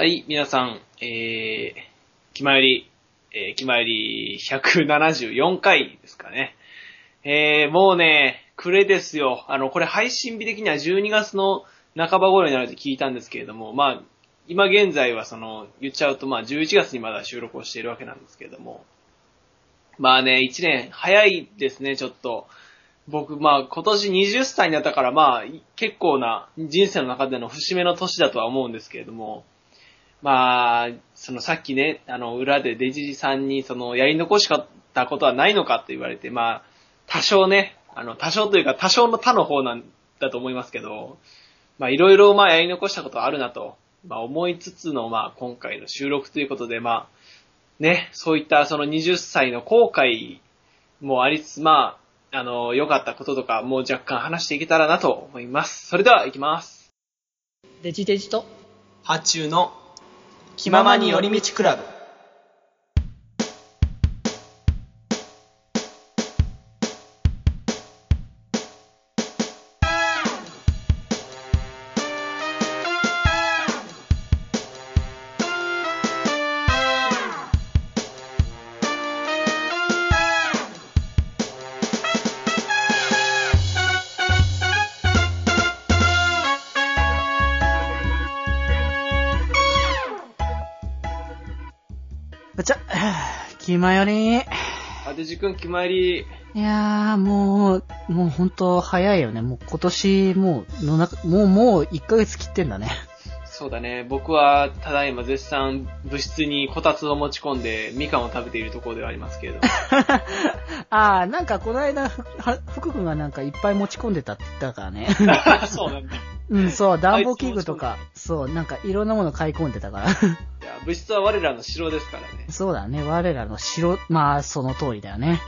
はい、皆さん、えー、気まより、えー、気まより174回ですかね。えー、もうね、暮れですよ。あの、これ配信日的には12月の半ば頃になると聞いたんですけれども、まあ、今現在はその、言っちゃうとまあ11月にまだ収録をしているわけなんですけれども、まあね、1年早いですね、ちょっと。僕、まあ今年20歳になったからまあ結構な人生の中での節目の年だとは思うんですけれども、まあ、そのさっきね、あの裏でデジジさんにそのやり残したことはないのかと言われて、まあ多少ね、あの多少というか多少の他の方なんだと思いますけど、まあいろいろまあやり残したことはあるなと、まあ思いつつのまあ今回の収録ということで、まあね、そういったその20歳の後悔もありつつ、まあ、あの、良かったこととかもう若干話していけたらなと思います。それでは行きます。デジデジと発注の気ままに寄り道クラブ。気まより。いあてじくん決まり、やー、もう、もうほんと早いよね。もう今年、もう、の中、もう、もう1ヶ月切ってんだね。そうだね、僕はただいま絶賛部室にこたつを持ち込んでみかんを食べているところではありますけれども。あー、なんかこの間、福君がなんかいっぱい持ち込んでたって言ったからね。そうなんだ。いうん、そう、暖房器具とか、そう、なんかいろんなもの買い込んでたから。や、部室は我らの城ですからね。そうだね、我らの城、まあ、その通りだよね。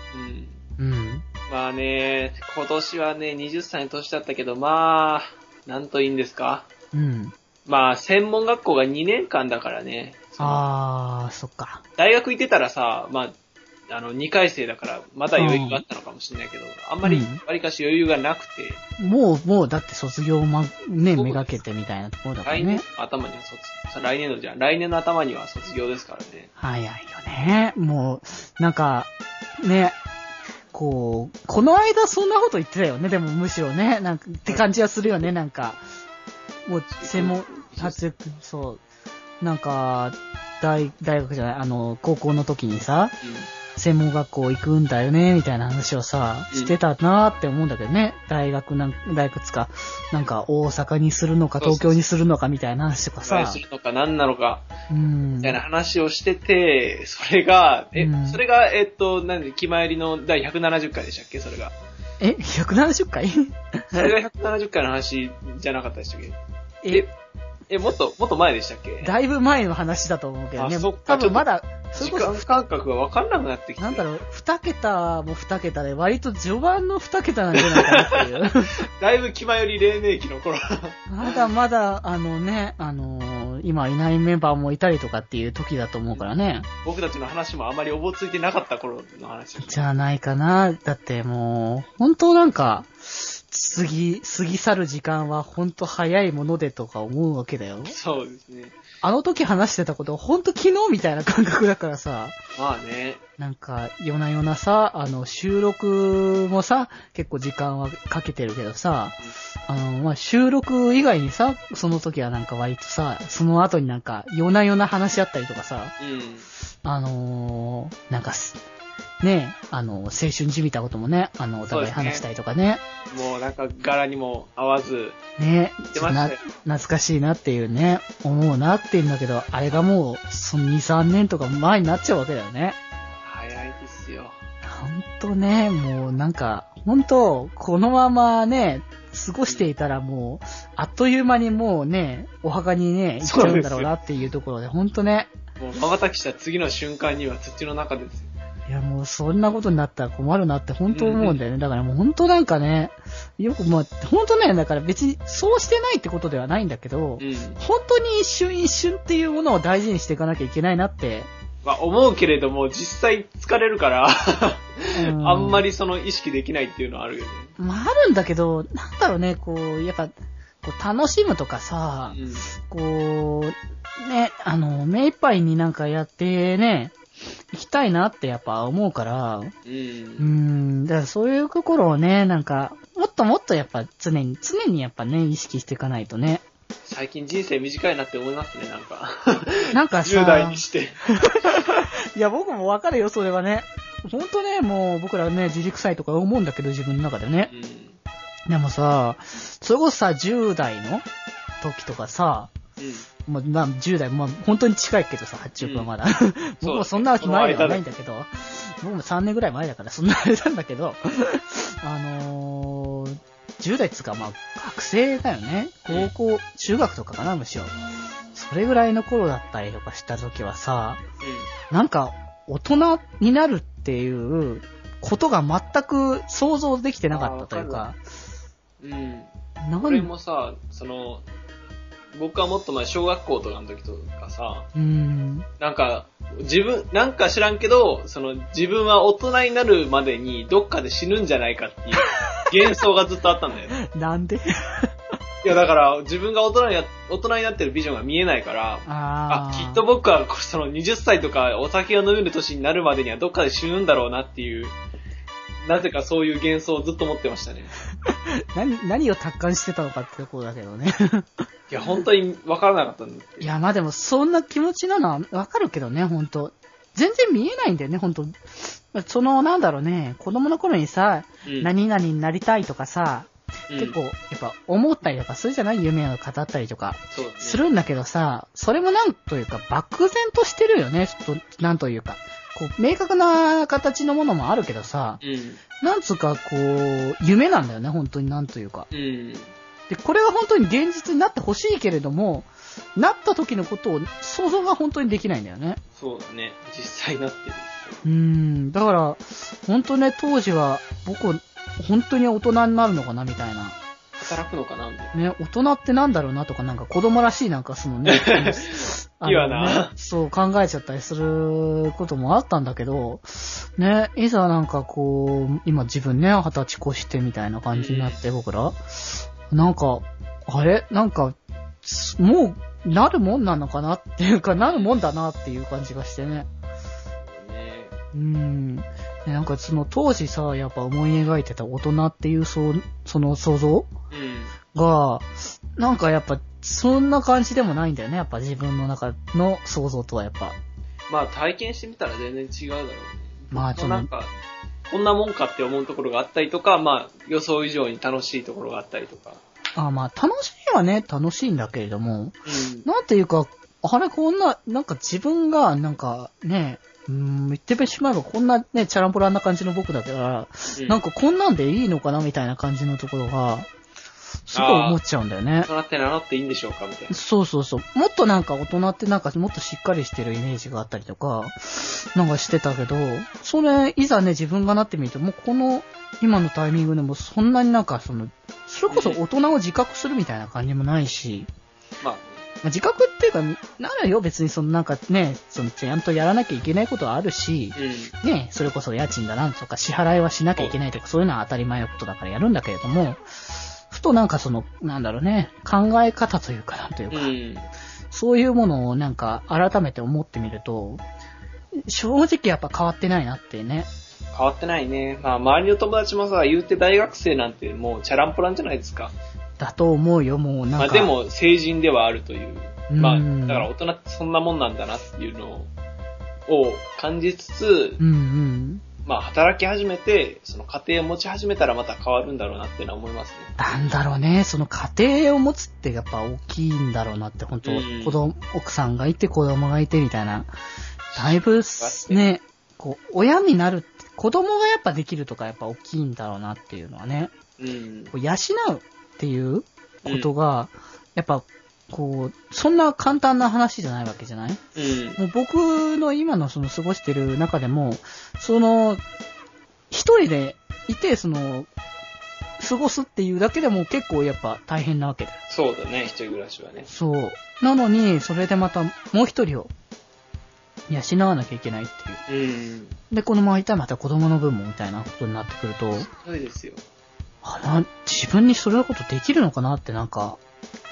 うん。うん。まあね、今年はね、20歳の年だったけど、まあ、なんといいんですか？うん。まあ、専門学校が2年間だからね。あー、そっか。大学行ってたらさ、まあ、あの、2回生だから、まだ余裕があったのかもしれないけど、あんまりうん、わりかし余裕がなくて、もう、もう、だって卒業ま、ね、めがけてみたいなところだから来年ね。頭には卒、来年のじゃん来年の頭には卒業ですからね。早いよね。もう、なんか、ね、こう、この間そんなこと言ってたよね、でもむしろね、なんか、って感じはするよね、なんか。もう、専門、発そう、なんか、大、大学じゃない、あの、高校の時にさ、専門学校行くんだよね、みたいな話をさ、うんしてたなーって思うんだけどね。大学なん、大学つか、なんか大阪にするのか東京にするのかみたいな話とかささす。るのか何なのか、うん。みたいな話をしてて、それが、え、うんそれが、えっと、なんで、気前りの第170回でしたっけそれが。え、170回？それが170回の話じゃなかったでしたっけ？ええ、え、もっと、もっと前でしたっけ？だいぶ前の話だと思うけどね。あそっか多分まだ、それ時こそ、間感覚がわかんなくなってきて。なんだろう、二桁も二桁で、割と序盤の二桁なんじゃないかなっていう。だいぶ気前より黎明期の頃。まだまだ、あのね、あのー今いないメンバーもいたりとかっていう時だと思うからね。僕たちの話もあまりおぼついてなかった頃の話。じゃないかな。だってもう、本当なんか、過ぎ、過ぎ去る時間は本当早いものでとか思うわけだよ。そうですね。あの時話してたこと、本当昨日みたいな感覚だからさ。まあね。なんか、夜な夜なさ、あの、収録もさ、結構時間はかけてるけどさ、あの、まあ、収録以外にさ、その時はなんか割とさ、その後になんか、夜な夜な話し合ったりとかさ、うん。あのーなんかす、ねえ、あの、青春じみたこともね、あの、お互い話したりとかね、もうなんか柄にも合わず、ね出ましたよな懐かしいなっていうね、思うなっていうんだけど、あれがもう、その2、3年とか前になっちゃうわけだよね。早いですよ。ほんとね、もうなんか、ほんと、このままね、過ごしていたらもう、あっという間にもうね、お墓にね、行っちゃうんだろうなっていうところで、ほんとね、もう瞬きした次の瞬間には土の中ですよ。いやもうそんなことになったら困るなって本当思うんだよね。だからもう本当なんかね、よくもう、本当ね、だから別にそうしてないってことではないんだけど、うん。本当に一瞬一瞬っていうものを大事にしていかなきゃいけないなって。まあ思うけれども、実際疲れるから、うあんまりその意識できないっていうのはあるよね。まああるんだけど、なんだろうね、こう、やっぱ、こう楽しむとかさ、うん。こう、ね、あの、目いっぱいになんかやってね、行きたいなってやっぱ思うから、う。うんーん、だからそういうところをね、なんか、もっともっとやっぱ常に、常にやっぱね、意識していかないとね。最近人生短いなって思いますね、なんか。なんかさ、10代にして。いや、僕もわかるよ、それはね。ほんとね、もう僕らね、自力臭いとか思うんだけど、自分の中でねう。ん。でもさ、それこそさ、10代の時とかさ、うん。まあ、まあ、10代、まあ、本当に近いけどさ、8億はまだ。僕もそんな前ではないんだけど、僕も3年ぐらい前だから、そんなあれなんだけど、あのー、10代っつうか、まあ、学生だよね。高校、中学とかかな、むしろ。それぐらいの頃だったりとかした時はさ、なんか、大人になるっていうことが全く想像できてなかったというか、うん。うん俺もさ、その、僕はもっと前、小学校とかの時とかさ、うん、なんか、自分、なんか知らんけど、その、自分は大人になるまでにどっかで死ぬんじゃないかっていう幻想がずっとあったんだよね。なんで？いや、だから、自分が大人にな、大人になってるビジョンが見えないから、あきっと僕は、その20歳とかお酒が飲める年になるまでにはどっかで死ぬんだろうなっていう、なぜかそういう幻想をずっと持ってましたね。何、何を達観してたのかってところだけどね。いや、本当に分からなかったんだって。いや、まあでも、そんな気持ちなのはわかるけどね、ほんと。全然見えないんだよね、ほんと。その、なんだろうね、子供の頃にさ、うん何々になりたいとかさ、うん結構、やっぱ思ったりとかするじゃない？夢を語ったりとか。するんだけどさ、それもなんというか、漠然としてるよね、となんというか。こう、明確な形のものもあるけどさ、うん。なんつうか、こう、夢なんだよね、本当になんというか。うん。で、これは本当に現実になってほしいけれども、なった時のことを想像が本当にできないんだよね。そうだね。実際なってる。うーん、だから、本当ね、当時は、僕、本当に大人になるのかな、みたいな。働くのかなみたいな。ね、大人ってなんだろうなとか、なんか子供らしいなんかそのね、あのいいわなねそう考えちゃったりすることもあったんだけど、ね、いざなんかこう、今自分ね、二十歳越してみたいな感じになって、僕ら、なんか、あれ？なんか、すもう、なるもんなのかなっていうか、なるもんだなっていう感じがしてね。ねうん。でなんかその当時さ、やっぱ思い描いてた大人っていうそう、その想像うん。が、なんかやっぱ、そんな感じでもないんだよね。やっぱ自分の中の想像とはやっぱ。まあ体験してみたら全然違うだろうね。まあちょっとなんか、こんなもんかって思うところがあったりとか、まあ予想以上に楽しいところがあったりとか。あまあ楽しいはね、楽しいんだけれども、うん。なんていうか、あれこんな、なんか自分が、なんかね、うーん、言ってしまえばこんなね、チャランポランな感じの僕だから、うんなんかこんなんでいいのかなみたいな感じのところが、すごい思っちゃうんだよね。大人って名乗っていいんでしょうか？みたいな。そうそうそう。もっとなんか大人ってなんかもっとしっかりしてるイメージがあったりとか、なんかしてたけど、それ、いざね、自分がなってみると、もうこの、今のタイミングでもそんなになんかその、それこそ大人を自覚するみたいな感じもないし、まあ、まあ、自覚っていうか、なるよ、別にそのなんかね、そのちゃんとやらなきゃいけないことはあるし、うん。ね、それこそ家賃だなんとか支払いはしなきゃいけないとか、そういうのは当たり前のことだからやるんだけれども、ふとなんかその、なんだろうね、考え方というか、なんというか、うん。そういうものをなんか改めて思ってみると、正直やっぱ変わってないなってね。変わってないね。まあ周りの友達もさ、言うて大学生なんてもうチャランポランじゃないですか。だと思うよ、もうなんか。まあでも成人ではあるという。まあ、うんだから大人ってそんなもんなんだなっていうのを感じつつ、うんうん。まあ働き始めて、その家庭を持ち始めたらまた変わるんだろうなっていうのは思いますね。なんだろうね、その家庭を持つってやっぱ大きいんだろうなって、本当、うん子供、奥さんがいて子供がいてみたいな。だいぶね、こう、親になるって、子供がやっぱできるとかやっぱ大きいんだろうなっていうのはね。うん。こう養うっていうことが、やっぱ、こう、そんな簡単な話じゃないわけじゃない？うん。もう僕の今のその過ごしてる中でも、その、一人でいて、その、過ごすっていうだけでも結構やっぱ大変なわけだよ。そうだね、一人暮らしはね。そう。なのに、それでまたもう一人を養わなきゃいけないっていう。うん。で、このままいたらまた子供の分もみたいなことになってくると、そうですよ。あな、自分にそれのことできるのかなってなんか、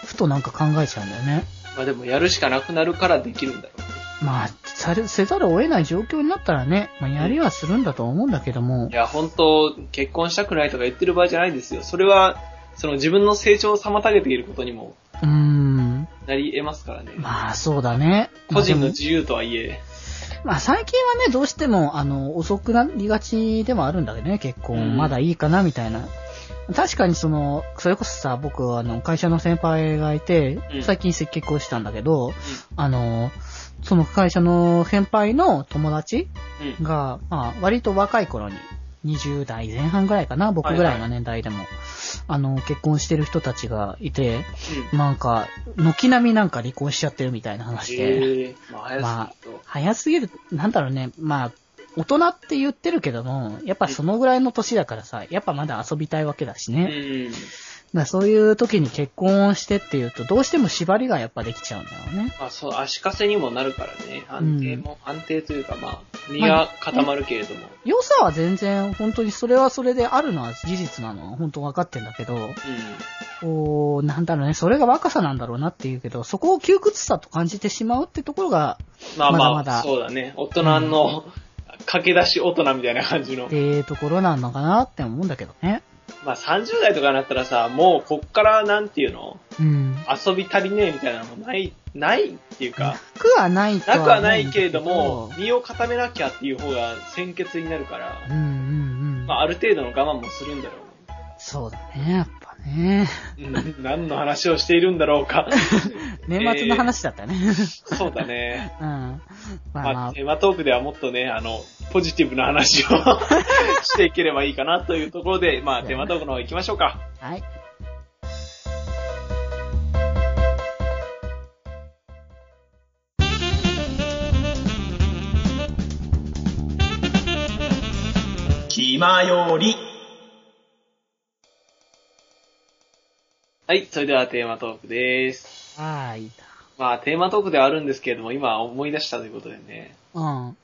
ふとなんか考えちゃうんだよね。まあでもやるしかなくなるからできるんだろうね。まあ、され、せざるを得ない状況になったらね、まあ、やりはするんだと思うんだけどもい、や、本当結婚したくないとか言ってる場合じゃないんですよ。それは、その自分の成長を妨げていることにもうーん、なり得ますからね。まあそうだね。個人の自由とはいえ。まあ最近はね、どうしても、あの、遅くなりがちでもあるんだけどね、結婚、うんまだいいかな、みたいな。確かにその、それこそさ、僕、あの、会社の先輩がいてう、ん最近接結婚したんだけど、あの、その会社の先輩の友達うん。が、まあ、割と若い頃に、20代前半ぐらいかな、僕ぐらいの年代でも、あの、結婚してる人たちがいて、うん。なんか、軒並みなんか離婚しちゃってるみたいな話で、ええまあ、早まあすぎると。早すぎる、なんだろうね、まあ、大人って言ってるけども、やっぱそのぐらいの年だからさ、やっぱまだ遊びたいわけだしね。うん。だそういう時に結婚してっていうと、どうしても縛りがやっぱできちゃうんだよね。まあそう、足かせにもなるからね。安定も、安定というかまあ、身は固まるけれども。良さは全然、本当にそれはそれであるのは事実なのは本当分かってんだけど、うん。こう、なんだろうね、それが若さなんだろうなっていうけど、そこを窮屈さと感じてしまうってところが、まあまあ、まだまだそうだね。大人の、駆け出し大人みたいな感じのって。いうところなのかなって思うんだけどね。まあ30代とかになったらさ、もうこっからなんていうの？うん。遊び足りねえみたいなのもない、ないっていうか、なくはないとはなくはないけれど思も身を固めなきゃっていう方が先決になるから、うんうんうん。まあある程度の我慢もするんだろそうだね、やっぱね。う。うん何の話をしているんだろうか。年末の話だったね。そうだね。うん。まあままあ、テーマトークではもっとね、あの、ポジティブな話を していければいいかなというところで、まあ、テーマトークの方行きましょうか。あ、はい。気まより。はい、それではテーマトークです。はーい。まあ、テーマトークではあるんですけれども、今思い出したということでね。うん。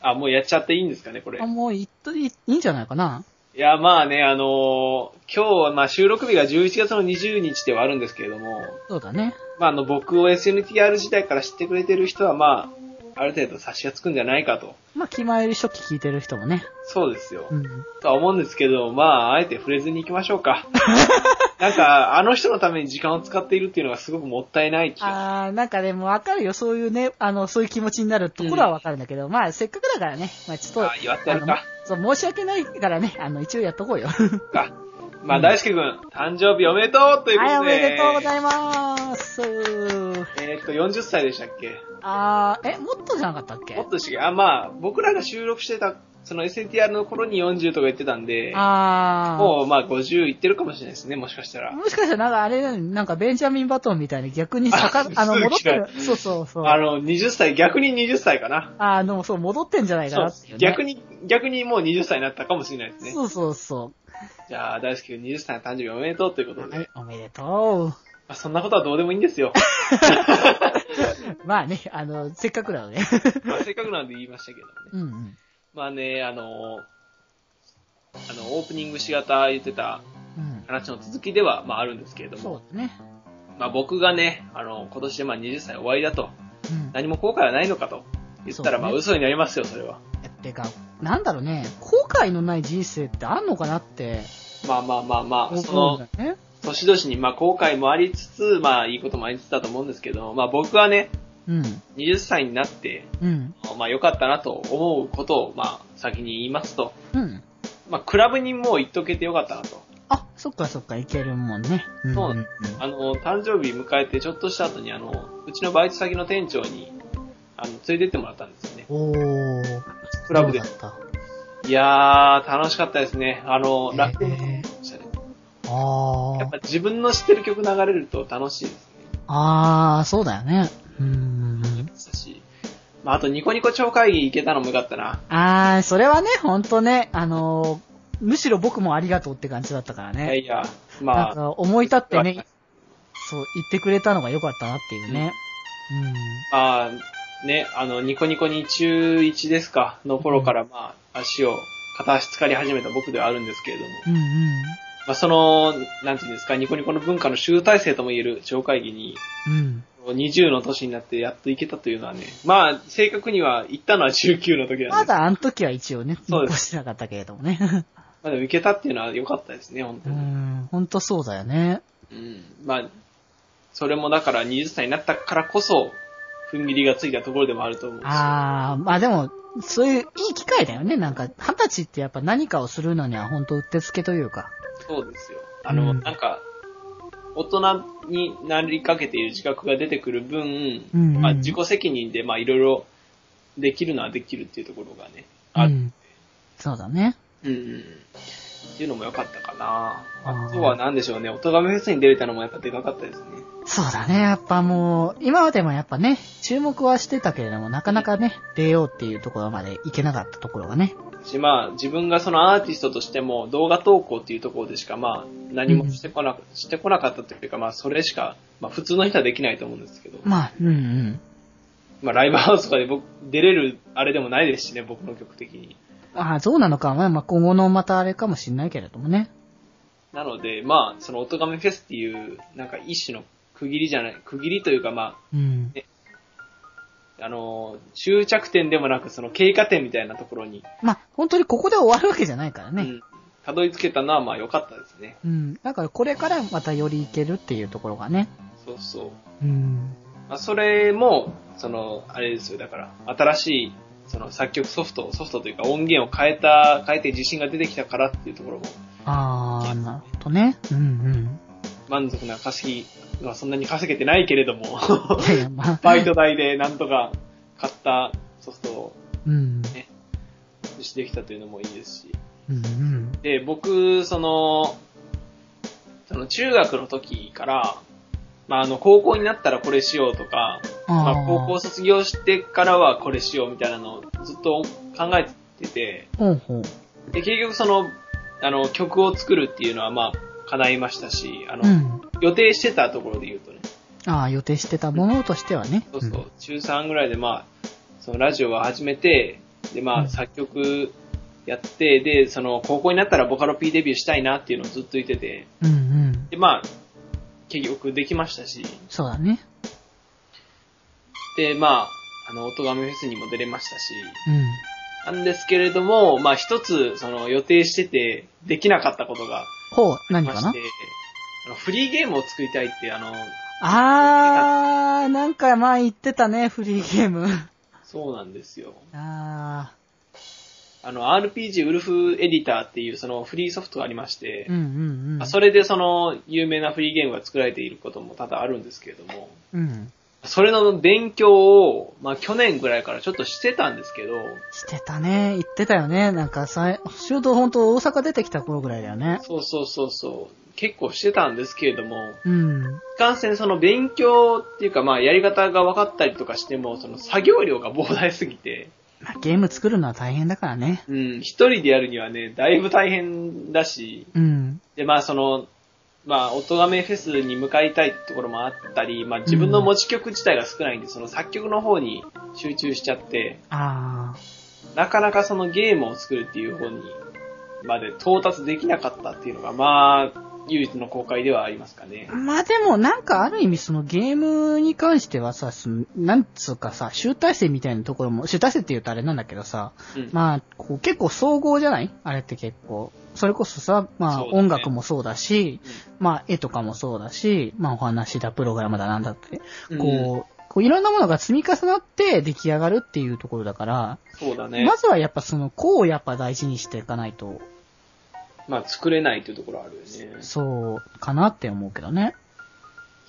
あ、もうやっちゃっていいんですかね、これあ、。もういっといいんじゃないかな。いや、まあね、あのー今日は、まあ、収録日が11月の20日ではあるんですけれども、そうだね。まあ、あの、僕を SNTR 時代から知ってくれてる人は、まあ、ある程度察しがつくんじゃないかと。まあ、気前より初期聞いてる人もね。そうですよ。うん。とは思うんですけど、まあ、あえて触れずに行きましょうか。なんか、あの人のために時間を使っているっていうのがすごくもったいない気が。あー、なんかでもわかるよ。そういうね、あの、そういう気持ちになるところはわかるんだけど、まあ、せっかくだからね。まあ、ちょっと、あ祝ってやるかそう、申し訳ないからね、あの、一応やっとこうよ。か。まあ、大輔くん、誕生日おめでとうということで。はい、おめでとうございます。えーっと、40歳でしたっけ？あー、え、もっとじゃなかったっけ？もっとしあ、まあ、僕らが収録してた、その SNTR の頃に40とか言ってたんで、あー。もう、まあ、50いってるかもしれないですね、もしかしたら。もしかしたらなんかあれなんかベンジャミン・バトンみたいに逆に坂、ああの、戻ってる来。そうそうそう。あの、20歳、逆に20歳かな。あの、そう、戻ってんじゃないかなっていう、ね。逆に、逆にもう20歳になったかもしれないですね。そうそうそじゃあ、大輔くん20歳の誕生日おめでとうということう。で。はい、おめでとまあ、そんなことはどうでもいいんですよ。う。まあね、あの、せっかくなので。まあ、せっかくなんで言いましたけどね。うんうん。まあね、あの、あの、オープニングしがた言ってたうん。話の続きでは、まああるんですけれども、そうだね。まあ僕がね、あの、今年でまあ20歳終わりだと、うん。何も後悔はないのかと言ったら、まあ嘘になりますよ、それは。てか、なんだろうね、後悔のない人生ってあんのかなってまあまあまあまあ、その。年々にまあ後悔もありつつ、まあいいこともありつつだと思うんですけど、まあ僕はね、うん。20歳になって、うん。まあ良かったなと思うことを、まあ先に言いますと、うん。まあクラブにもう行っとけてよかったなと。あ、そっかそっか、いけるもんね。うんそううんあの、誕生日迎えてちょっとした後に、あの、うちのバイト先の店長に、あの、連れてってもらったんですよね。おー。クラブでいやー、楽しかったですね。あの、楽でしたね。たあーやっぱ。自分の知ってる曲流れると楽しいですね。あー、そうだよね。うん。したし。まあ、あとニコニコ超会議行けたのもよかったな。あー、それはね、ほんとね、あのーむしろ僕もありがとうって感じだったからね。いやいや、まあ、か思い立ってね、そう、言ってくれたのが良かったなっていうね。まあ、ね、あの、ニコニコに中1ですか、の頃から、まあ、足を、片足浸かり始めた僕ではあるんですけれども。うん。うんうん。まあ、その、なんていうんですか、ニコニコの文化の集大成とも言える超会議に、うん。20の年になってやっと行けたというのはね、まあ、正確には行ったのは19の時なんで。まだあの時は一応ね、そうです残してなかったけれどもね。まあでも行けたっていうのは良かったですね、本う当に。ん、ほんとそうだよね。うん。まあ、それもだから20歳になったからこそ、踏ん切りがついたところでもあると思うし。あー、まあでも、そういういい機会だよね。なんか、二十歳ってやっぱ何かをするのには本当うってつけというか。そうですよ。あの、うんなんか、大人になりかけている自覚が出てくる分、うんうんまあ自己責任でまあいろいろできるのはできるっていうところがね、ある。うん。そうだね。うん、うん。っていうのも良かったかな。あとは何でしょうね、おとがめフェスに出れたのもやっぱでかかったですね。そうだね。やっぱもう、今までもやっぱね、注目はしてたけれども、なかなかね、出ようっていうところまでいけなかったところがね。し、まあ、自分がそのアーティストとしても動画投稿っていうところでしか、まあ、何もしてこな、してこなかったというか、まあ、それしか、まあ、普通の人はできないと思うんですけど、まあ、うんうん。まあ、ライブハウスとかで僕、出れるあれでもないですしね、僕の曲的に。ああ、どうなのかは、まあ今後のまたあれかもしんないけれどもね。なので、まあ、その、おとがめフェスっていう、なんか一種の区切りじゃない、区切りというか、まうん。あ、あの、終着点でもなく、その経過点みたいなところに、まあ、本当にここで終わるわけじゃないからね。うん、たどり着けたのは、まあ、良かったですね。うん。だからこれからまたよりいけるっていうところがね。そうそう。うん。まあ、それも、その、あれですよ、だから、新しい、その作曲ソフト、ソフトというか音源を変えた、変えて自信が出てきたからっていうところも、ああ、なるほどね。うんうん。満足な稼ぎはそんなに稼げてないけれども。バイト代でなんとか買ったソフトをうん。実施できたというのもいいですし。うんうん。で、僕、その、その中学の時から、まあ、あの、高校になったらこれしようとか、まあ、高校卒業してからはこれしようみたいなのをずっと考えてて、ほうほう。で、結局その、あの、曲を作るっていうのはまあ、叶いましたし、あの、うん。予定してたところで言うとね、ああ、予定してたものとしてはね。そうそう、中3ぐらいでまあ、そのラジオを始めて、でまあ、うん作曲やって、で、その、高校になったらボカロ P デビューしたいなっていうのをずっと言ってて、うん。うんうん。で、まあ、結局できましたし、そうだね。で、まあ、あの、音亀フェスにも出れましたし、うん。なんですけれども、まあ一つ、その予定してて、できなかったことがほう、あ何かな？あのフリーゲームを作りたいって、あの、あー、なんか前言ってたね、フリーゲーム。そうなんですよ。ああの、RPG ウルフエディターっていうそのフリーソフトがありましてー。う、んうんうん。それでその有名なフリーゲームが作られていることも多々あるんですけれども、うん。それの勉強を、まあ去年ぐらいからちょっとしてたんですけど、してたね。言ってたよね。なんかさ、ちょうどほんと大阪出てきた頃ぐらいだよね。そうそうそうそう、結構してたんですけれども、うん。いかんせんその勉強っていうかまあやり方が分かったりとかしても、その作業量が膨大すぎて、まあゲーム作るのは大変だからね。うん、一人でやるにはね、だいぶ大変だし、うん。でまあその、まあ、音亀フェスに向かいたいところもあったり、まあ自分の持ち曲自体が少ないんで、その作曲の方に集中しちゃって、あなかなかそのゲームを作るっていう方にまで到達できなかったっていうのが、まあ、唯一の公開ではありますかねー。。まあでもなんかある意味そのゲームに関してはさ、そのなんつうかさ、集大成みたいなところも、集大成って言うとあれなんだけどさ、うん。まあ、こう結構総合じゃない？あれって結構。それこそさ、まあ、音楽もそうだし、まあ絵とかもそうだし、まあお話だ、プログラムだなんだって、うんこう、こういろんなものが積み重なって出来上がるっていうところだから、そうだね。まずはやっぱその、こうやっぱ大事にしていかないと、まあ、作れないっていうところあるよね。そう、かなって思うけどね。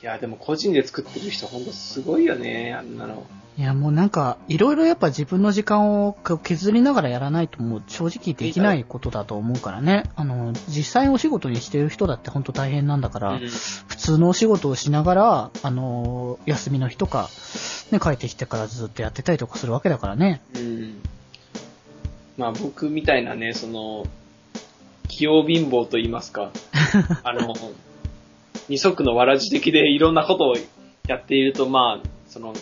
いや、でも個人で作ってる人ほんとすごいよね、あんなの。いやもうなんか、いろいろやっぱ自分の時間を削りながらやらないともう正直できないことだと思うからね。あの、実際お仕事にしてる人だって本当大変なんだから、うん普通のお仕事をしながら、あの、休みの日とか、ね、帰ってきてからずっとやってたりとかするわけだからね。うん。まあ僕みたいなね、その、器用貧乏と言いますか、あの、二足のわらじ的でいろんなことをやっていると、まあ、その、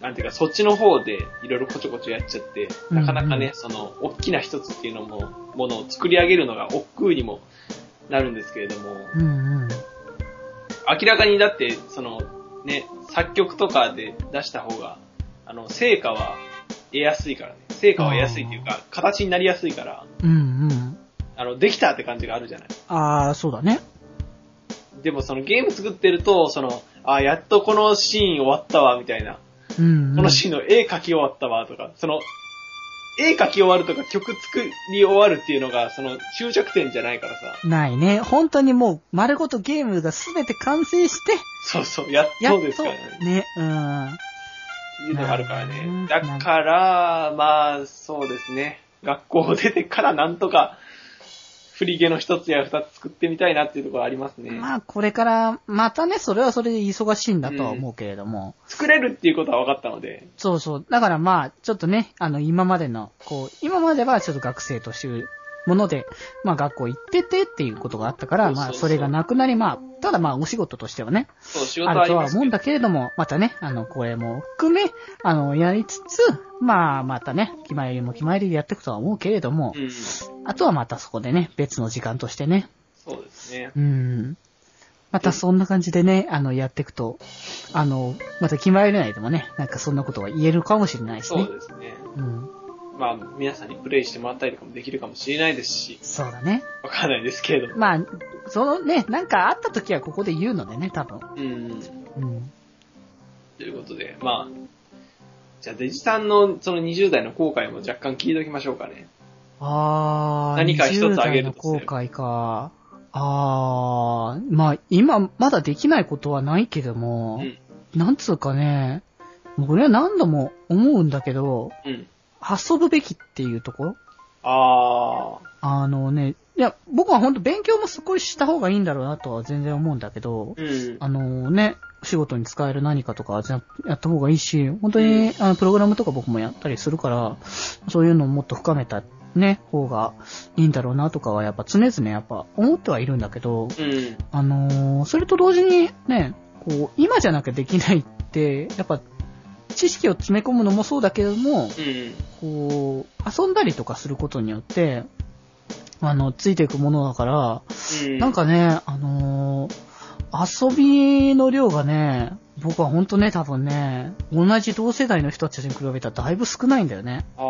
なんていうか、そっちの方でいろいろこちょこちょやっちゃって、なかなかね、その、大きな一つっていうのも、ものを作り上げるのが億劫にもなるんですけれども、うんうん。明らかにだって、その、ね、作曲とかで出した方が、あの、成果は得やすいからね。成果は得やすいっていうか、形になりやすいから、うんうん。あの、できたって感じがあるじゃない。ああ、そうだね。でもそのゲーム作ってると、その、あ、やっとこのシーン終わったわ、みたいな。うん、うん。このシーンの絵描き終わったわ、とか、その、絵描き終わるとか曲作り終わるっていうのが、その、終着点じゃないからさ。ないね。本当にもう、丸ごとゲームがすべて完成して、そうそう、やっととですからね。ね、うん。っていうのがあるからね。だから、まあ、そうですね。学校を出てからなんとか、振り毛の一つや二つ作ってみたいなっていうところありますね。まあ、これから、またね、それはそれで忙しいんだとは思うけれども。作れるっていうことは分かったので、そうそう。だからまあ、ちょっとね、あの、今までの、こう、今まではちょっと学生というもので、まあ学校行っててっていうことがあったから、まあそれがなくなり、まあ、ただまあお仕事としてはね、あるとは思うんだけれども、またね、あの、これも含め、あの、やりつつ、まあ、またね、決まりも決まりでやっていくとは思うけれども、うん。あとはまたそこでね、別の時間としてね、そうですね。うん。またそんな感じでね、あの、やっていくと、あの、また決まりないでもね、なんかそんなことが言えるかもしれないしねそう。ですね。うん。まあ、皆さんにプレイしてもらったりとかもできるかもしれないですし、そうだね。わかんないですけれども。まあ、そのね、なんかあった時はここで言うのでね、多分。うん。うん。ということで、まあ、じゃあデジさんのその20代の後悔も若干聞いておきましょうかね。あー、何か一つ挙げると20代の後悔か。あー、まあ、今、まだできないことはないけども、うん。なんつうかね、もうこれは何度も思うんだけど、うん。遊ぶべきっていうところ？ああのね、いや、僕は本当勉強もすごいした方がいいんだろうなとは全然思うんだけど、ー。うん。あのね、仕事に使える何かとかはややった方がいいし、本当に、あの、プログラムとか僕もやったりするから、そういうのをもっと深めたね、方がいいんだろうなとかはやっぱ常々やっぱ思ってはいるんだけど、うん。あのーそれと同時にね、こう、今じゃなきゃできないって、やっぱ、知識を詰め込むのもそうだけども、うん。こう、遊んだりとかすることによって、あの、ついていくものだから、うん。なんかね、あのー遊びの量がね、僕はほんとね、多分ね、同じ同世代の人たちに比べたらだいぶ少ないんだよね。ああ、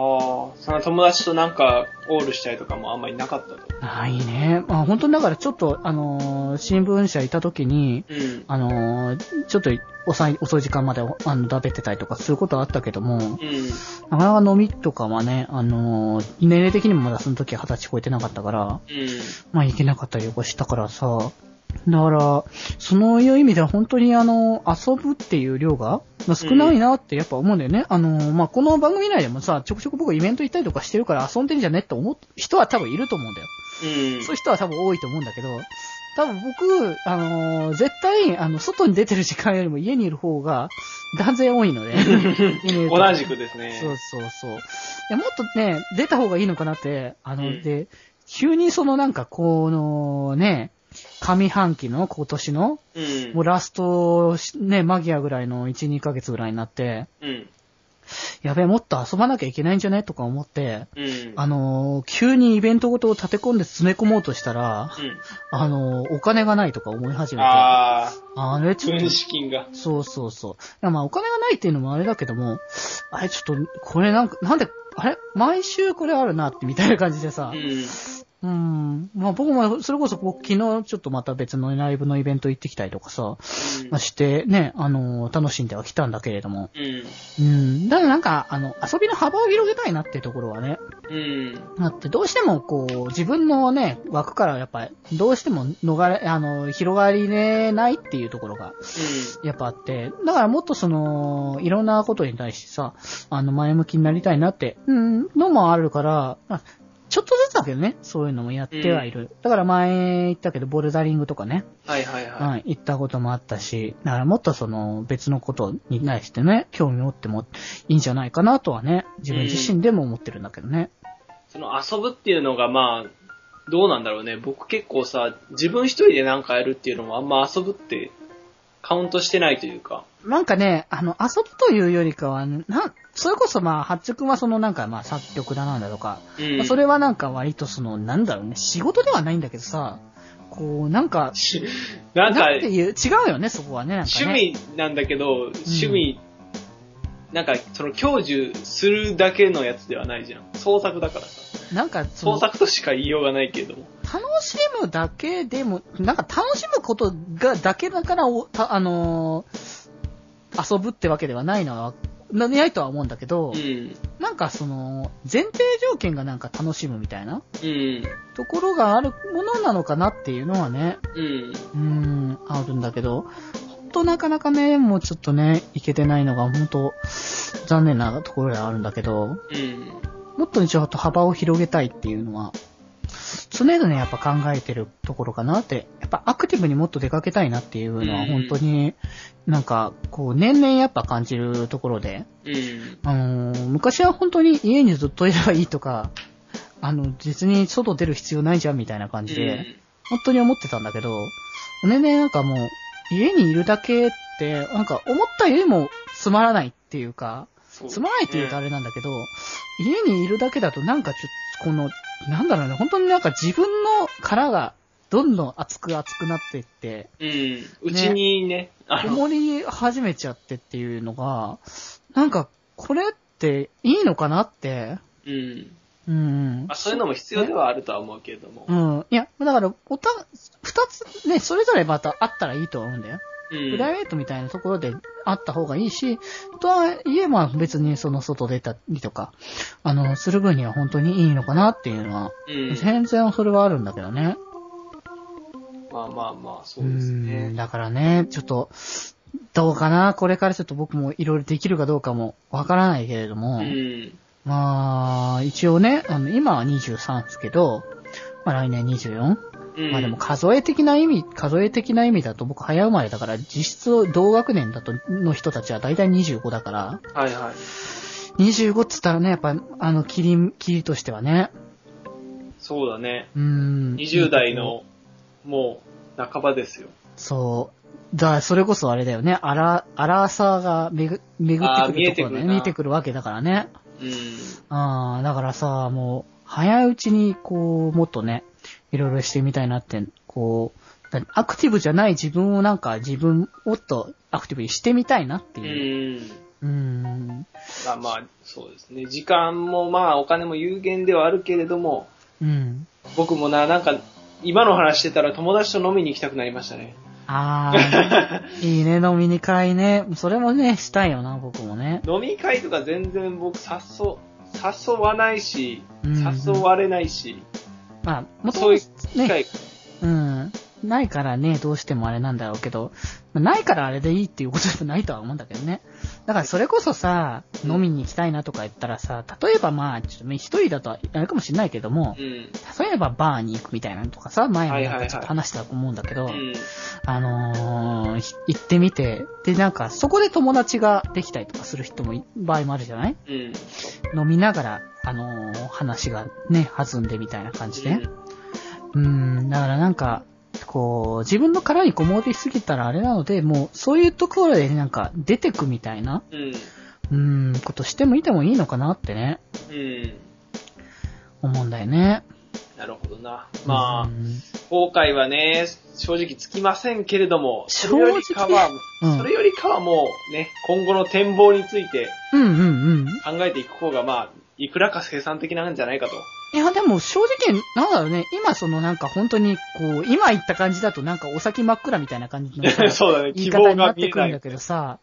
その友達となんか、オールしたりとかもあんまりなかったと。ないね。まあ本当にだからちょっと、あのー新聞社いた時に、うん。あのーちょっと遅い、遅い時間まで、あの、だべってたりとかすることはあったけども、うん。なかなか飲みとかはね、あのー年齢的にもまだその時は二十歳超えてなかったから、うん。まあ行けなかったりとかしたからさ、だから、そのいう意味では本当にあの、遊ぶっていう量が、まあ、少ないなってやっぱ思うんだよね。あの、まあ、この番組内でもさ、ちょくちょく僕イベント行ったりとかしてるから遊んでんじゃねって思う人は多分いると思うんだよ。うん。そういう人は多分多いと思うんだけど、多分僕、あの絶対、あの、外に出てる時間よりも家にいる方が断然多いので。同じくですね。そうそうそう。いや、もっとね、出た方がいいのかなって、あの、うんで、急にそのなんか、このね、上半期の今年の、うん。もうラスト、ね、マギアぐらいの1、2ヶ月ぐらいになって、うん。やべえ、もっと遊ばなきゃいけないんじゃね？とか思って、うん。あのー急にイベントごとを立て込んで詰め込もうとしたら、うん。あのーお金がないとか思い始めて、ああれちょっと、資金が。そうそうそう。いや、まあ、お金がないっていうのもあれだけども、あれちょっと、これなんか、なんで、あれ？毎週これあるなってみたいな感じでさう、ん。うん。まあ僕も、それこそ僕昨日ちょっとまた別のライブのイベント行ってきたりとかさ、まあ、してね、あのー楽しんではきたんだけれども、うん。うん。だからなんか、あの、遊びの幅を広げたいなっていうところはね、うん。だってどうしてもこう、自分のね、枠からやっぱり、どうしても逃れ、あの、広がりねないっていうところが、やっぱあって、だからもっとその、いろんなことに対してさ、あの、前向きになりたいなって、うん、のもあるから、まあちょっとずつだけどね、そういうのもやってはいる。だから前言ったけど、ボルダリングとかね、はいはいはい。はい、行ったこともあったし、だからもっとその別のことに対してね、興味を持ってもいいんじゃないかなとはね、自分自身でも思ってるんだけどね。その遊ぶっていうのがまあ、どうなんだろうね。僕結構さ、自分一人でなんかやるっていうのもあんま遊ぶってカウントしてないというか。なんかね、あの、遊ぶというよりかは、なん、それこそまあ、八くんはそのなんかまあ作曲だなんだとか、うん。まあそれはなんか割とその、なんだろうね、仕事ではないんだけどさ、こう、なんか、なんか、ていう、違うよね、そこはね。ね趣味なんだけど、趣味、なんか、その、享受するだけのやつではないじゃん。創作だからさ。なんか、そ創の、作としか言いようがないけれども。楽しむだけでも、なんか楽しむことが、だけだから、あのー遊ぶってわけではないのは、なないとは思うんだけど、うん。なんかその、前提条件がなんか楽しむみたいなうん。ところがあるものなのかなっていうのはね、うん。ん、あるんだけど、本当なかなかね、もうちょっとね、いけてないのが本当、残念なところではあるんだけど、うん。もっとちょっと幅を広げたいっていうのは、常々やっぱ考えてるところかなって、やっぱアクティブにもっと出かけたいなっていうのはうん本当に、なんか、こう、年々やっぱ感じるところで、うん。あのー昔は本当に家にずっといればいいとか、あの、実に外出る必要ないじゃんみたいな感じで、本当に思ってたんだけど、年々なんかもう、家にいるだけって、なんか思ったよりもつまらないっていうか、つまらないって言うとあれなんだけど、家にいるだけだとなんかちょっと、この、なんだろうね、本当になんか自分の殻がどんどん熱く熱くなっていって、うん。うちにね、あこの、もり始めちゃってっていうのが、なんか、これっていいのかなって、うん。うん。まあ、そういうのも必要ではあるとは思うけれども。うん。いや、だから、おた、二つね、それぞれまたあったらいいとは思うんだよ。うん。プライベートみたいなところであった方がいいし、とはいえ、まあ別にその外出たりとか、あの、する分には本当にいいのかなっていうのは、うん。全然それはあるんだけどね。まあまあまあ、そうですねん。だからね、ちょっと、どうかなこれからちょっと僕もいろいろできるかどうかもわからないけれども、うん。まあ、一応ね、あの、今は23ですけど、まあ来年 24? うん。まあでも数え的な意味、数え的な意味だと僕早生まれだから、実質同学年だと、の人たちは大体25だから、はいはい。25っつったらね、やっぱ、あの、キリ、キリとしてはね、そうだね。うーん。20代の、もう、半ばですよ。そう。だそれこそあれだよね、アラ、アラーサーがめぐ、巡ってくるところでね、見えてくるな見えてくるわけだからね。うん。ああ、だからさ、もう、早いうちに、こう、もっとね、いろいろしてみたいなって、こう、だアクティブじゃない自分をなんか、自分、もっとアクティブにしてみたいなってういう。ん。うーん。まあまあ、そうですね。時間もまあ、お金も有限ではあるけれども、うん。僕もな、なんか、今の話してたら友達と飲みに行きたくなりましたね。ああ、いいね、飲みに会ね。それもね、したいよな、僕もね。飲み会とか全然僕誘、誘わないし、うん誘われないし、まあ、もとそういう機会、うん。ないからね、どうしてもあれなんだろうけど、まあないからあれでいいっていうことじゃないとは思うんだけどね。だからそれこそさ、飲みに行きたいなとか言ったらさ、例えばまあ、ちょっとね一人だとあれかもしれないけどもう、ん。例えばバーに行くみたいなのとかさ、前もなんかちょっと話したと思うんだけど、うん。あのー、ひ行ってみて、でなんかそこで友達ができたりとかする人もい場合もあるじゃない？うん。飲みながら、あのー話がね、弾んでみたいな感じで。うん、だからなんか、こう、自分の殻にこもりすぎたらあれなので、もう、そういうところでなんか出てくみたいな、うん。うん、ことしてもいてもいいのかなってね、うん。思うんだよね。なるほどな。まあう、ん後悔はね、正直つきませんけれども、正直それよりかは、うんそれよりかはもうね、今後の展望についてうんうんうん。考えていく方が、まあ、いくらか生産的なんじゃないかと。いや、でも正直、なんだろうね、今そのなんか本当に、こう、今言った感じだとなんかお先真っ暗みたいな感じのさ そうだね、言い方になって。くるんだけどさ、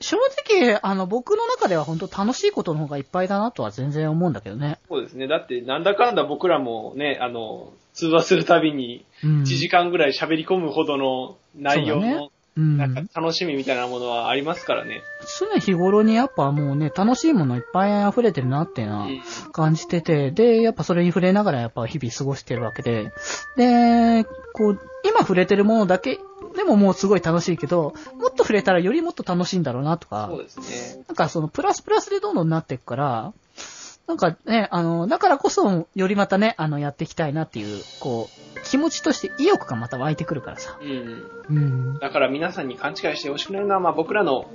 正直、あの、僕の中では本当楽しいことの方がいっぱいだなとは全然思うんだけどね。そうですね。だって、なんだかんだ僕らもね、あの、通話するたびに、うん。1時間ぐらい喋り込むほどの内容の。なんか楽しみみたいなものはありますからね。常日頃にやっぱもうね、楽しいものいっぱい溢れてるなっていうのはうん感じてて、で、やっぱそれに触れながらやっぱ日々過ごしてるわけで、で、こう、今触れてるものだけでももうすごい楽しいけど、もっと触れたらよりもっと楽しいんだろうなとかそう、ですね。なんかそのプラスプラスでどんどんなっていくから、なんかね、あの、だからこそ、よりまたね、あの、やっていきたいなっていう、こう、気持ちとして意欲がまた湧いてくるからさ。うん。うん。だから皆さんに勘違いしてほしくないのは、まあ僕らの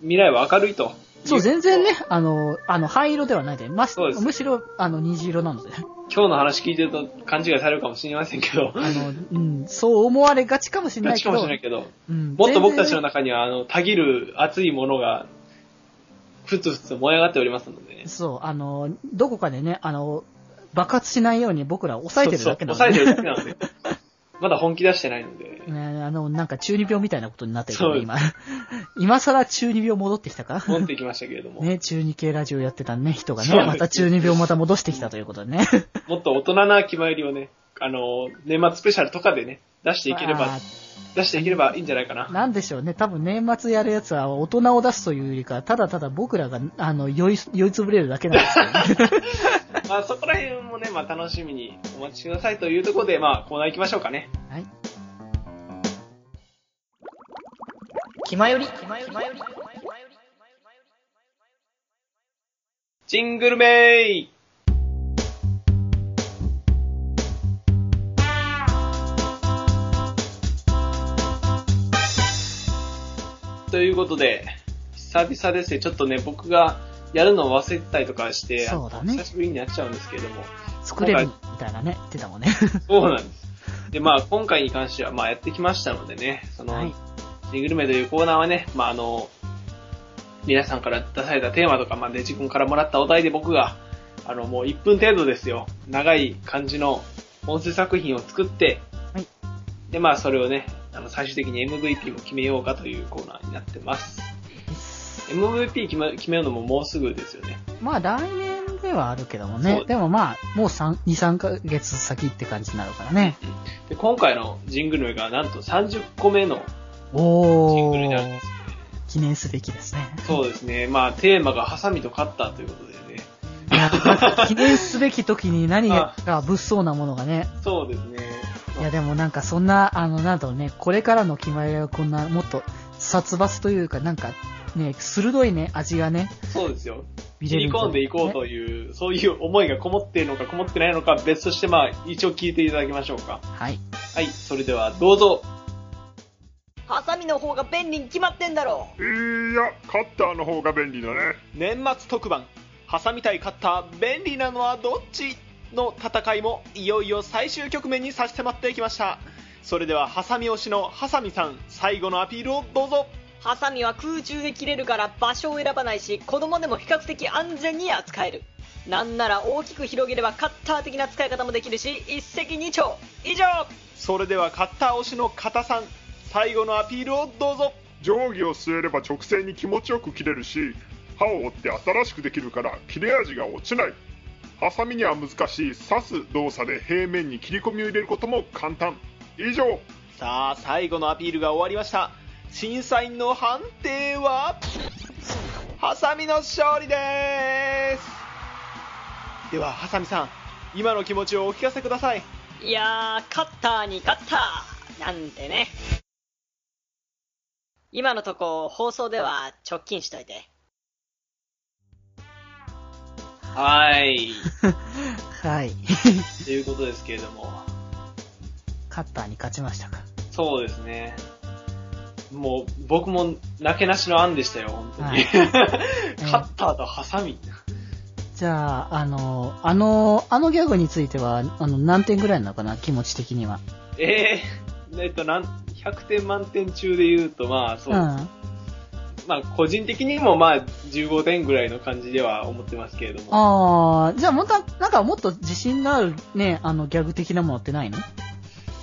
未来は明るいとそう、全然ね、あの、あの、灰色ではないで、まそうですむしろ、あの、虹色なので。今日の話聞いてると勘違いされるかもしれませんけど、あの、うん、そう思われがちかもしれないけど。ガチかもしれないけど、うん、もっと僕たちの全中には、あの、たぎる熱いものが、ふつふつ燃え上がっておりますのでね然。そう、あの、どこかでね、あの、爆発しないように僕ら抑えてるだけなのそうそうで、抑えてるだけなので。まだ本気出してないので、ね、あの、なんか中二病みたいなことになってるか今。今更中二病戻ってきたか？持ってきましたけれども、ね、中二系ラジオやってたね、人がね、また中二病また戻してきたということでね。もっと大人な決まりをね、あの、年末スペシャルとかでね、出していければまあ、出していければいいんじゃないかな。なんでしょうね。多分年末やるやつは大人を出すというよりか、ただただ僕らが、あの、酔い、酔いつぶれるだけなんですよね。まあそこら辺もね、まあ楽しみにお待ちくださいというところで、まあコーナー行きましょうかね。はい。気まより。ジングルメイということで、久々ですね、ちょっとね、僕がやるのを忘れてたりとかして、そうだね久しぶりになっちゃうんですけれども、作れるみたいなね、言ってたもんね。そうなんです。で、まあ今回に関しては、まあやってきましたのでね、その、はい。グルメというコーナーはね、まああの、皆さんから出されたテーマとか、まあデジ君からもらったお題で僕が、あのもう1分程度ですよ、長い感じの音声作品を作って、はいでまあそれをね、あの最終的に MVP も決めようかというコーナーになってます。MVP 決め決めるのももうすぐですよね。まあ来年ではあるけども。ねでもまあ、もう3、2、3ヶ月先って感じになるからね。で今回のジングルメがなんと30個目のジンおグルになるんでーす。よね。記念すべきですね。そうですね。まあテーマがハサミとカッターということでね。いや、記念すべき時に何が 物騒なものがね。そうですね。いやでもなんかそんな、あの、なんだろうね、これからの決まりはこんな、もっと殺伐というか、なんか、ね、鋭いね、味がね、そうですよ。見れる切り込んでいこうという、そういう思いがこもっているのかこもってないのか別として、まあ、一応聞いていただきましょうか。はい。はい、それではどうぞ。ハサミの方が便利に決まってんだろいや、カッターの方が便利だね。年末特番、ハサミ対カッター、便利なのはどっち？の戦いも、いよいよ最終局面に差し迫ってきました。それでは、ハサミ推しのハサミさん、最後のアピールをどうぞ。ハサミは空中で切れるから場所を選ばないし子供でも比較的安全に扱えるなんなら大きく広げればカッター的な使い方もできるし一石二鳥以上それでは、カッター推しのカタさん、最後のアピールをどうぞ。定規を据えれば直線に気持ちよく切れるし、刃を折って新しくできるから切れ味が落ちない。ハサミには難しい刺す動作で平面に切り込みを入れることも簡単。以上。さあ、最後のアピールが終わりました。審査員の判定は、ハサミの勝利ですでは、ハサミさん、今の気持ちをお聞かせください。いやーカッターに勝ったなんてね今のとこ放送では直近しといてはい。はい。ということですけれども、カッターに勝ちましたか？そうですね。もう、僕も、なけなしの案でしたよ、本当に。はい カッターとハサミ。じゃあ、あの、あの、あのギャグについては、あの、何点ぐらいなのかな、気持ち的には。えー、えっと、なん、100点満点中で言うと、まあ、そうう、ん。まあ、個人的にも、まあ、15点ぐらいの感じでは思ってますけれども。あー、じゃあ、もっと、なんかもっと自信のあるね、あの、ギャグ的なものってないの？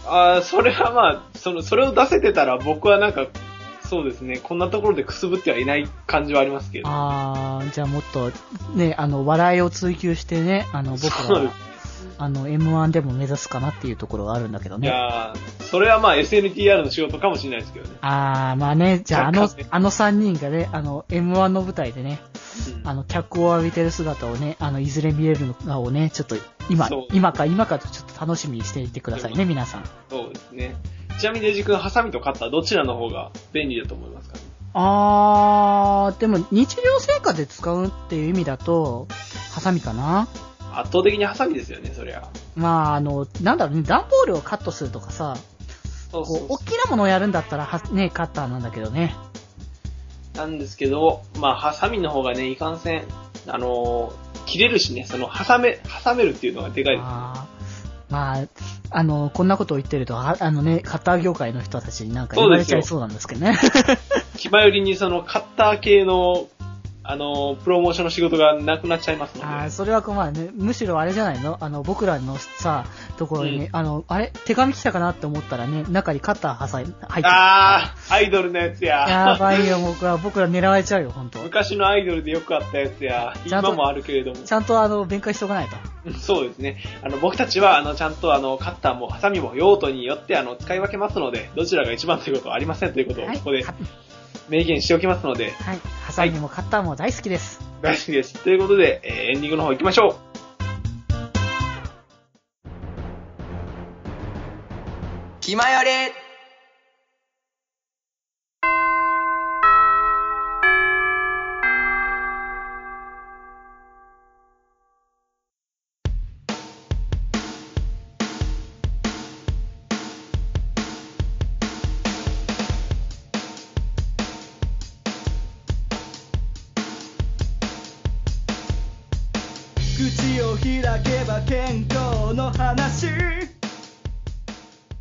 ああ、それはまあ、その、それを出せてたら僕はなんか、そうですね、こんなところでくすぶってはいない感じはありますけれど。あー、じゃあもっと、ね、あの、笑いを追求してね、あの、僕は、あの、M1 でも目指すかなっていうところがあるんだけどいね。やーそれはまあ SNTR の仕事かもしれないですけどね。あー、まあね、じゃああのあの3人がね、あの、M1 の舞台でね、うんあの、脚を浴びてる姿をね、あの、いずれ見れるのをね、ちょっと、今今か今かとちょっと楽しみにしていてくださいね、皆さん。そうですね。ちなみにデジ君、ハサミとカッターどちらの方が便利だと思いますか？ねあー、でも日常生活で使うっていう意味だと、ハサミかな圧倒的にハサミですよね、そりゃ。まあ、あの、なんだろうね、段ボールをカットするとかさ、そうそうこう、大きなものをやるんだったら、はね、カッターなんだけどね。なんですけど、まあ、ハサミの方がね、いかんせん、あのー切れるしね、その、挟め、挟めるっていうのがでかいです。あーまあ、あの、こんなことを言ってると、ああのね、カッター業界の人たちになんか言われちゃいそうなんですけどね。気前よりにその、カッター系の、あのープロモーションの仕事がなくなっちゃいますので。あーそれはまあね、むしろあれじゃないの？あの、僕らのさ、ところに、あの、あれ？手紙来たかなって思ったらね、中にカッター挟い入ってるあー、アイドルのやつや。やばいよ、僕は、僕ら狙われちゃうよ、本当昔のアイドルでよくあったやつや、ちゃんと今もあるけれども。ちゃんとあの、弁解しとかないと。うんそうですね。あの、僕たちは、あの、ちゃんとあの、カッターもハサミも用途によって、あの、使い分けますので、どちらが一番ということはありませんということを、はい。ここでは明言しておきますので、はい。ハサミもカッターも大好きです。大好きです。ということで、えーエンディングの方行きましょ気まより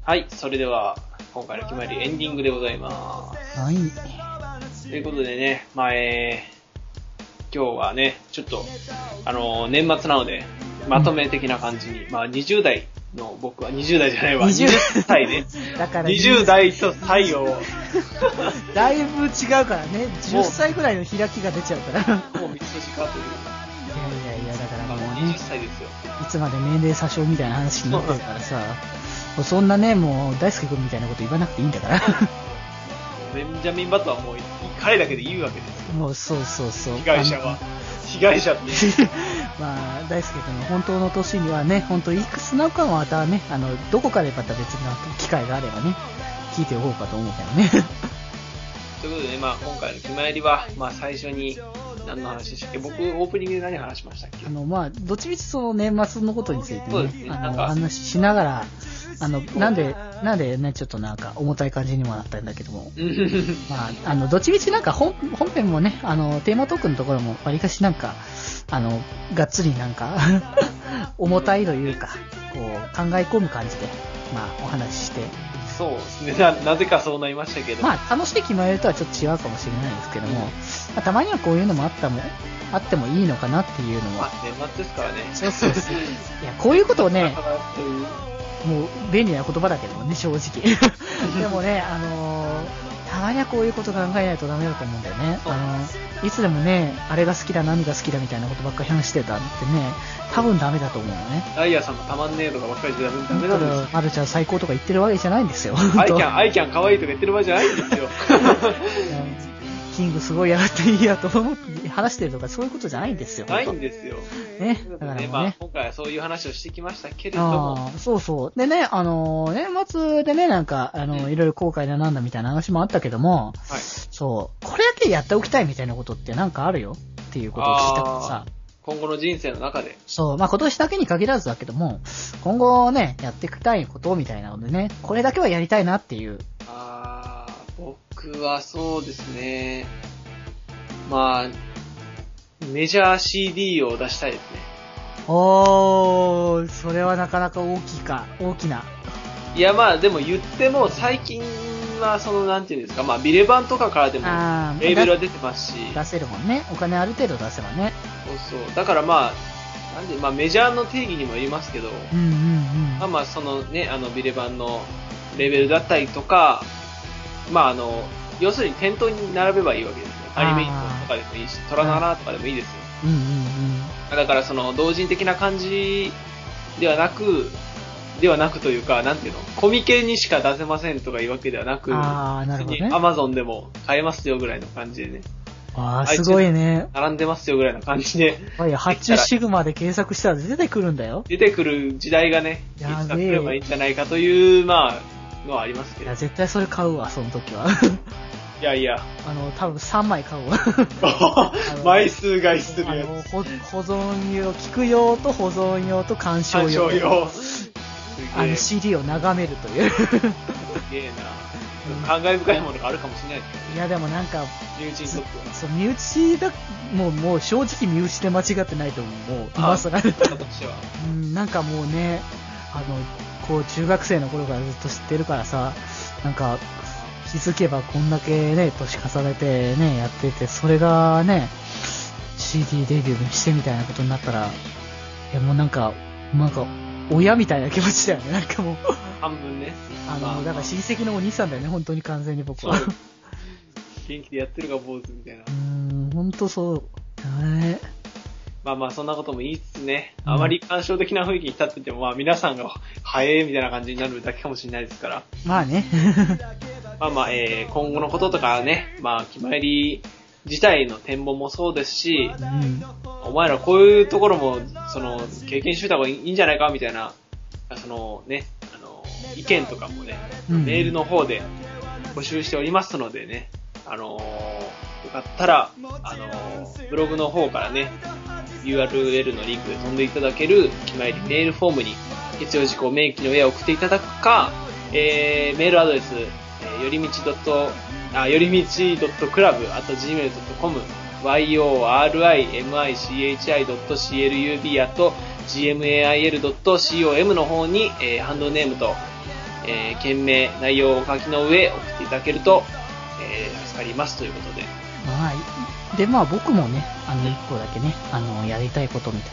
はい、それでは、今回の決まりエンディングでございます。はい。ということでね、まあ、えー、今日はね、ちょっと、あのー年末なので、まとめ的な感じに、まあ、20代の僕は20代じゃないわ、20 20歳ね。だから、20代と歳を、だいぶ違うからね。10歳ぐらいの開きが出ちゃうから。いやもう三つ年かという、いやいや、だからまあ、もう20ね、歳ですよ。いつまで年齢詐称みたいな話になってるからさ、そんなね、もう大輔君みたいなこと言わなくていいんだから。ベンジャミン・バトはもう彼だけで言うわけですよ。もうそうそうそう。被害者は。被害者って。まあ、大輔君の本当の年にはね、本当いくつなのかはまたね、あの、どこかでまた別の機会があればね、聞いておこうかと思うけどね。ということでね、まあ今回の決まりは、まあ最初に何の話でしたっけ？僕、オープニングで何話しましたっけ？あの、まあ、どっちみちその年末のことについてそうですね、あの、話しながら、あの、なんで、なんでね、ちょっとなんか重たい感じにもなったんだけども、まあ、あの、どっちみちなんか本本編もね、あの、テーマトークのところも、わりかしなんか、あの、がっつりなんか、重たいというか、こう、考え込む感じで、まあ、お話しして、そうですねな。なぜかそうなりましたけど。まあ、楽しい決まりとはちょっと違うかもしれないですけども、まあ、たまにはこういうのもあったも、あってもいいのかなっていうのもまあ、年末ですからね。そうそうそう。いや、こういうことをね もう便利な言葉だけどもね、正直。でもね、あのーたまにはこういうこと考えないとダメだと思うんだよね。あのーいつでもね、あれが好きだ、何が好きだみたいなことばっかり話してたってね、多分ダメだと思うのね。ダイヤさんもたまんねえとかばっかりじゃダメダメなんですよ。まるちゃん最高とか言ってるわけじゃないんですよ。アイキャン、アイキャン可愛いとか言ってる場合じゃないんですよ。キングすごいやがっていいやと思って話してるとかそういうことじゃないんですよ。ない本んですよ。当ね。だからもうね、。まあ今回はそういう話をしてきましたけれども、ああ、そうそう。でね、あのー年末でね、なんか、あのーいろいろ後悔だなんだみたいな話もあったけども、はい。そう、これだけやっておきたいみたいなことってなんかあるよっていうことを聞いたからさあ。今後の人生の中で、そう、まあ今年だけに限らずだけども、今後ね、やっていきたいことみたいなのでね、これだけはやりたいなっていう。あー僕はそうですね、まあ、メジャー CD を出したいですね。おー、それはなかなか大きいか、大きな。いやまあでも言っても最近はそのなんていうんですか、まあビレ版とかからでもレーベルは出てますし、出せるもんね。お金ある程度出せばね。そうそう。だからまあ、なんで、まあメジャーの定義にもよりますけど、うんうんうん。まあまあそのね、あのビレ版のレーベルだったりとか、まああの、要するに店頭に並べばいいわけですよ。アニメイトとかでもいいし、トラナラとかでもいいですよ。うんうんうん。だからその同人的な感じではなく、ではなくというか、なんていうの、コミケにしか出せませんとかいうわけではなく、あーなるほどねアマゾンでも買えますよぐらいの感じでね、あー、すごいね。並んでますよぐらいの感じで、やっぱり発注シグマで検索したら出てくるんだよ。出てくる時代がね、いつか来ればいいんじゃないかという、まあ、のはありますけどいや、。絶対それ買うわ、その時は。いやいや、あの、多分3枚買うわ。枚数買いするやあの、ほ保存用、聞く用と保存用と鑑つ。賞用。鑑賞用。あのす CD を眺めるという。げえな。感慨深いものがあるかもしれないですいやでもなんか、身内にとっては。そう、身内だ、もう、もう正直身内で間違ってないと思う。もう、今更。うん、なんかもうね、あの、こう、中学生の頃からずっと知ってるからさ、なんか、気づけばこんだけね、年重ねてね、やってて、それがね、CD デビューしてみたいなことになったら、いやもうなんか、なんか、親みたいな気持ちだよね、なんかもう。半分ね。あの、まあだから親戚のお兄さんだよね、本当に完全に僕は。元気でやってるか坊主みたいなう。ーん、本当そう。ねまあまあそんなことも言いつつね、うんあまり感傷的な雰囲気に立ってても、まあ皆さんが、はえーみたいな感じになるだけかもしれないですから。まあね。まあまあ、えー、今後のこととかね、まあ、決まり自体の展望もそうですし、うん。お前らこういうところも、その、経験してた方がいいんじゃないかみたいな、そのね、あの、意見とかもね、うんメールの方で募集しておりますのでね、あのよかったら、あのブログの方からね、URL のリンクで飛んでいただける、決まりメールフォームに必要事項明記の上送っていただくか、えー、メールアドレス、えーよりみち .club、あ、よりみち .club、あと gmail.com、yorimichi.club、あと gmail.com の方に、えーハンドネームと、えー、件名、内容をお書きの上送っていただけると、えー助かりますということで。まあ、で、まあ僕もね、あの、一個だけね、あの、やりたいことみたい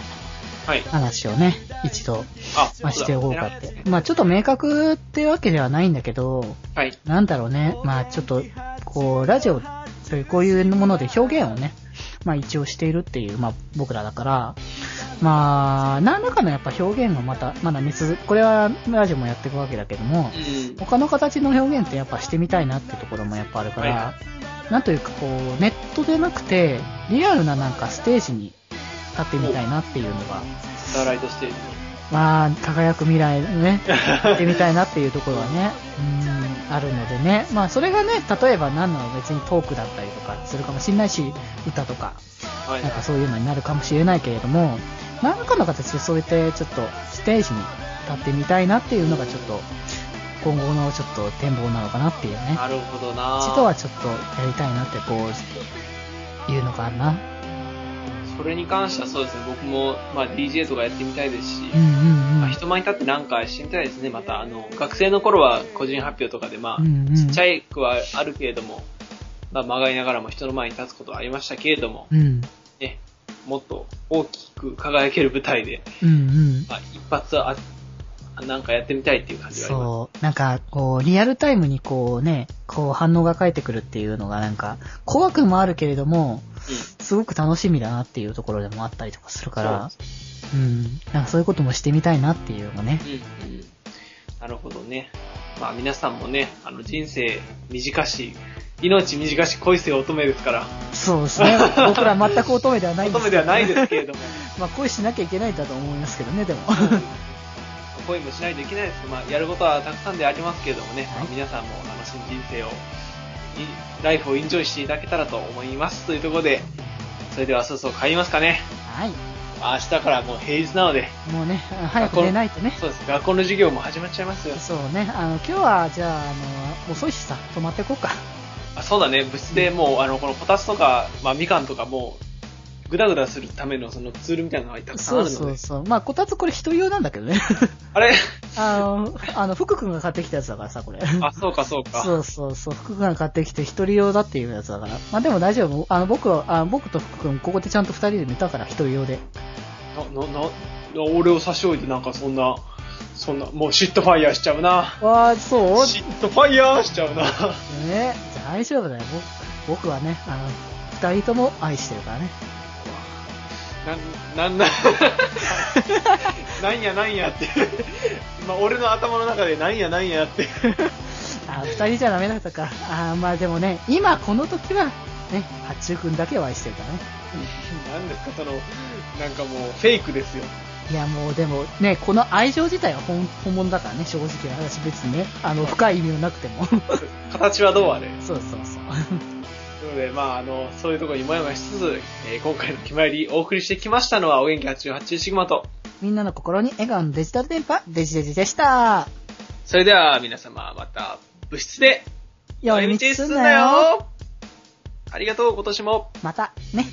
はい。な話をね、一度、あ、まあ、しておこうかって。まあちょっと明確ってわけではないんだけど、はい。なんだろうね、まあちょっと、こう、ラジオ、そういうこういうもので表現をね、まあ一応しているっていう、まあ僕らだから、まあ、何らかのやっぱ表現がまた、まだね、続これはラジオもやっていくわけだけども、うん。他の形の表現ってやっぱしてみたいなってところもやっぱあるから、はなんというかこう、ネットでなくて、リアルななんかステージに立ってみたいなっていうのが、スターライトステージまあ、輝く未来ね、行ってみたいなっていうところはね、うん、あるのでね。まあ、それがね、例えば何なの別にトークだったりとかするかもしれないし、歌とか、なん。かそういうのになるかもしれないけれども、何らかの形でそうやってちょっとステージに立ってみたいなっていうのがちょっと、今後のちょっと展望なのかなっていうね。なるほどな一度はちょっとやりたいなってこう、いうのがあるな。それに関してはそうですね、僕も、まあ DJ とかやってみたいですし、うんうんうん。まあ、人前に立ってなんかしてみたいですね、また。あの、学生の頃は個人発表とかで、まあ、うんうんちっちゃいくはあるけれども、まあ、曲がりながらも人の前に立つことはありましたけれども、うん。ね、もっと大きく輝ける舞台で、うんうん。まあ、一発あ、なんかやってみたいっていう感じがあります。そう。なんか、こう、リアルタイムにこうね、こう反応が返ってくるっていうのがなんか、怖くもあるけれども、すごく楽しみだなっていうところでもあったりとかするから、うん。なんかそういうこともしてみたいなっていうのがね。うん、うん。なるほどね。まあ皆さんもね、あの人生短し、命短し恋せ乙女ですから、そうですね。僕ら全く乙女ではないん乙女ではないですけど。れども、まあ恋しなきゃいけないんだと思いますけどね、でも。恋もしないといけないですけど、まあやることはたくさんでありますけれどもね、はいまあ皆さんも楽しい人生を、いライフをエンジョイしていただけたらと思います。というところで、それではそろそろ帰りますかね。はい。まあ明日からもう平日なので、もうね、早く寝ないとね。そうです、学校の授業も始まっちゃいますよ。そうね。あの、今日は、じゃあ、あの、遅いしさ、泊まっていこうか。あそうだね、部室でもう、あの、このこたつとか、まあみかんとかもう、ぐだぐだするためのそのツールみたいなのがたくさんそうあるので。そうそう。まあ、こたつこれ一人用なんだけどね。あれ？あの、あの、福くんが買ってきたやつだからさ、これ。あ、そうかそうか。そうそうそう。福くんが買ってきて一人用だっていうやつだから。まあでも大丈夫。あの、僕は、あ僕と福くん、ここでちゃんと二人で寝たから一人用で。な、な、な、俺を差し置いてなんかそんな、そんな、もうシットファイヤーしちゃうな。わあ、そう？シットファイヤーしちゃうな。ね。大丈夫だよ。僕僕はね、あの、二人とも愛してるからね。な、なんだ、なんやなんやって。今俺の頭の中でなんやなんやって。あ、二人じゃダメだったか。あまあでもね、今この時は、ね、八中くんだけを愛してるからね。なんですかその、なんかもうフェイクですよ。いやもうでもね、この愛情自体は本本物だからね、正直な話別にね、あの、深い意味はなくても。形はどうあれ。そうそうそう。ということで、まあ、あの、そういうところにもやもやしつつ、えー今回の決まりお送りしてきましたのは、お元気88シグマと、みんなの心に笑顔のデジタル電波、デジデジでした。それでは皆様また部室で寄り道すんなよ。ありがとう、今年も。また、ね。